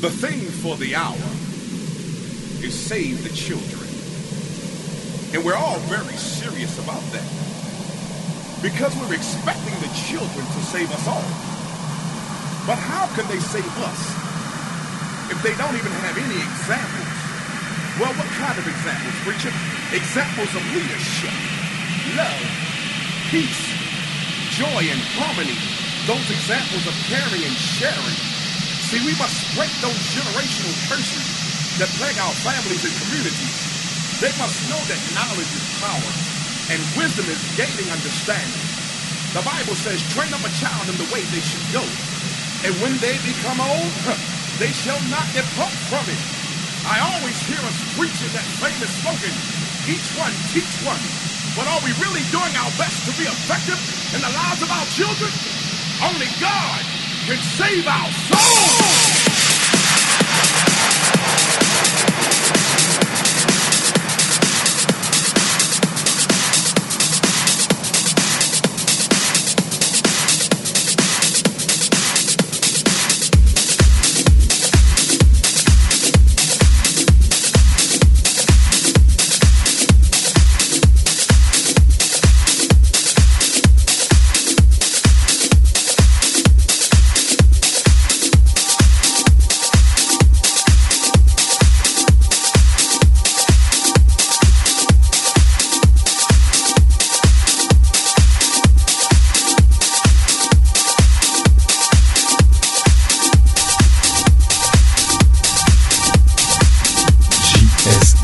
The thing for the hour is save the children. And we're all very serious about that. Because we're expecting the children to save us all. But how can they save us if they don't even have any examples? Well, what kind of examples, preacher? Examples of leadership, love, peace, joy, and harmony. Those examples of caring and sharing. See, we must break those generational curses that plague our families and communities. They must know that knowledge is power and wisdom is gaining understanding. The Bible says, train up a child in the way they should go. And when they become old, they shall not depart from it. I always hear us preaching that famous slogan, each one teach one. But are we really doing our best to be effective in the lives of our children? Only God can save our souls. es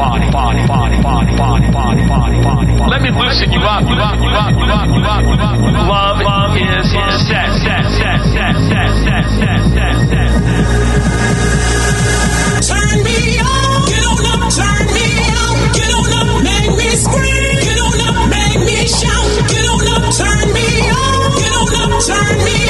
body, body, body, body, body, body, body, body. Let me loosen you up. Love, is set. Turn me on, get on up, turn me on, get on up, make me scream, get on up, make me shout, get on up, turn me on, get on up, turn me on.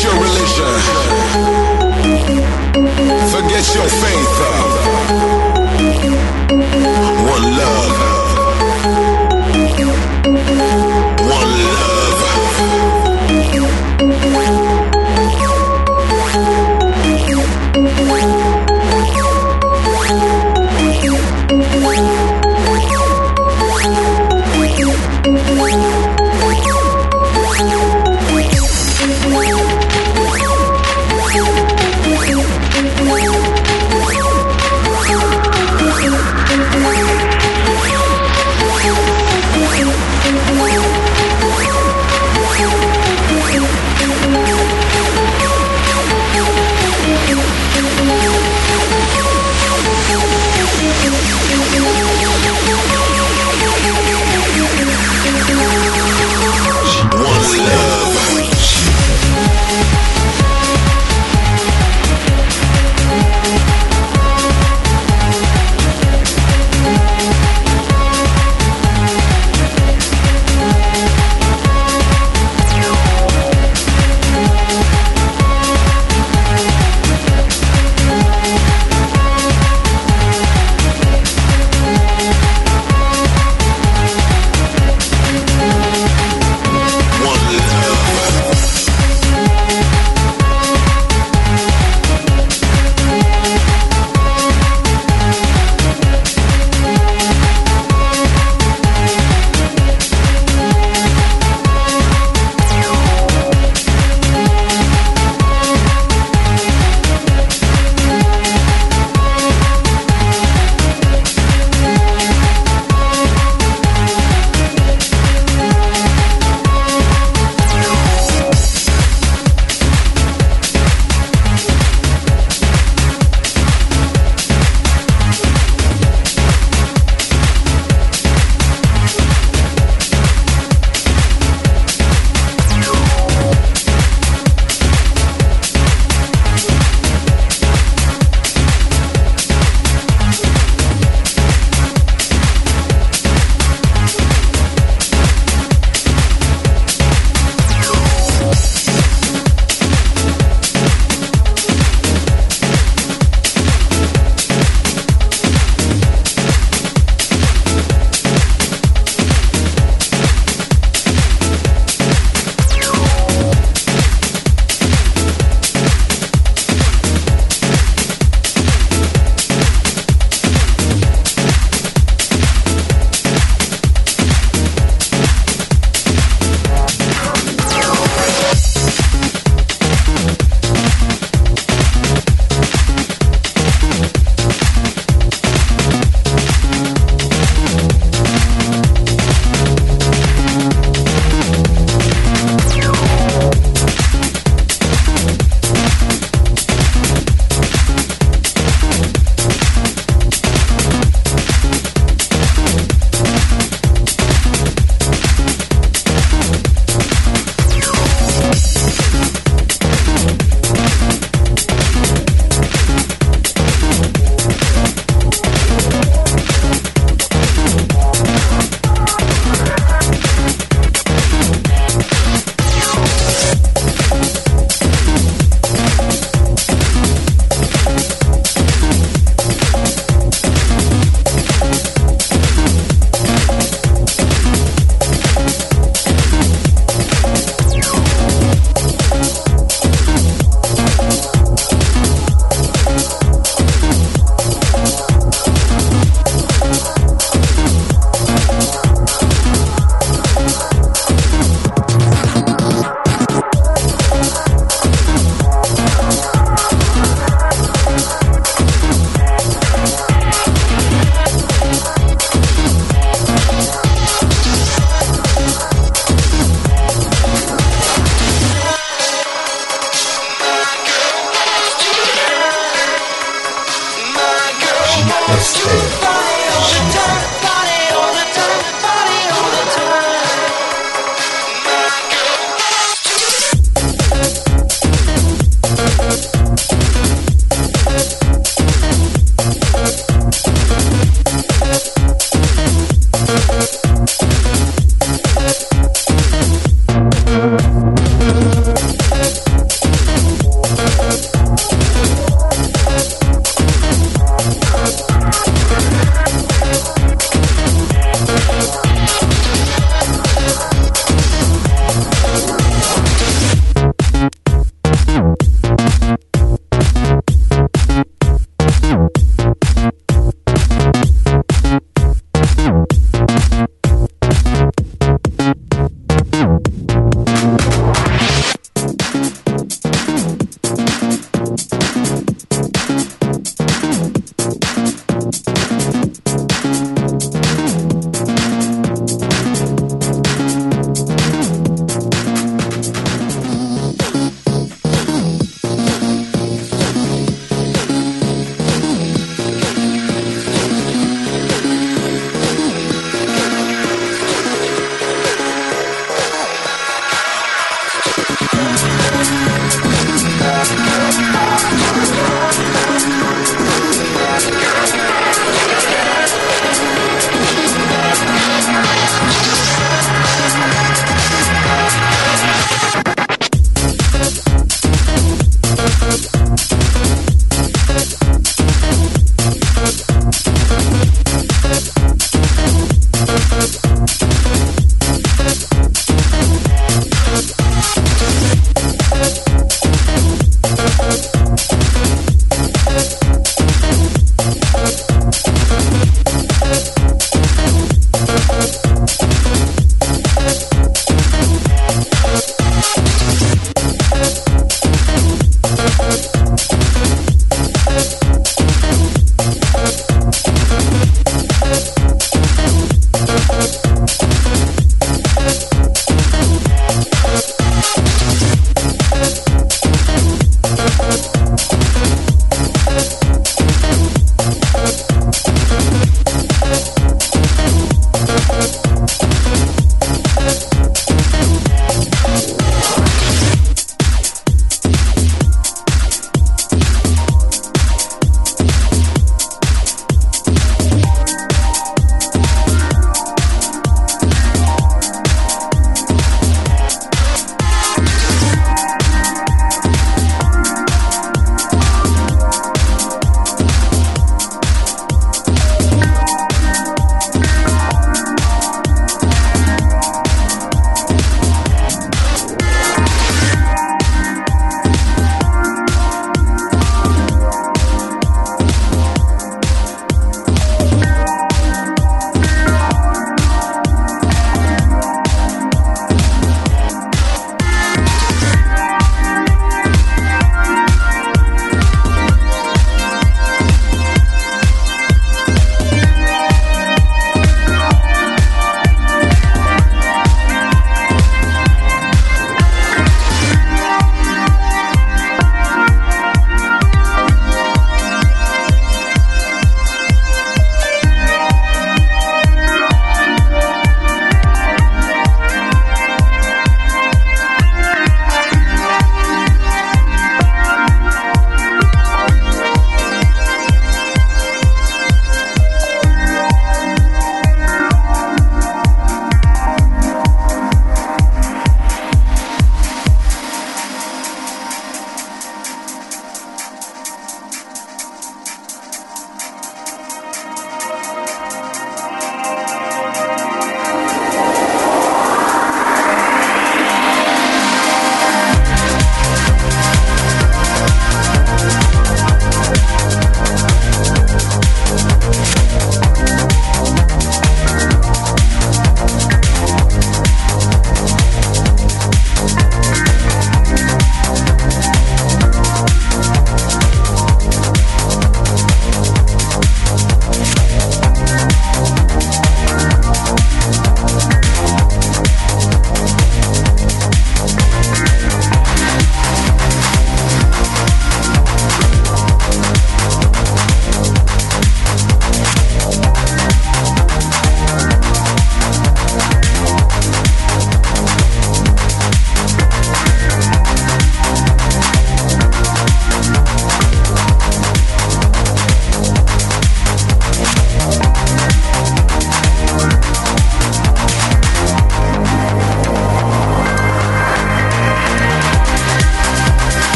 your religion.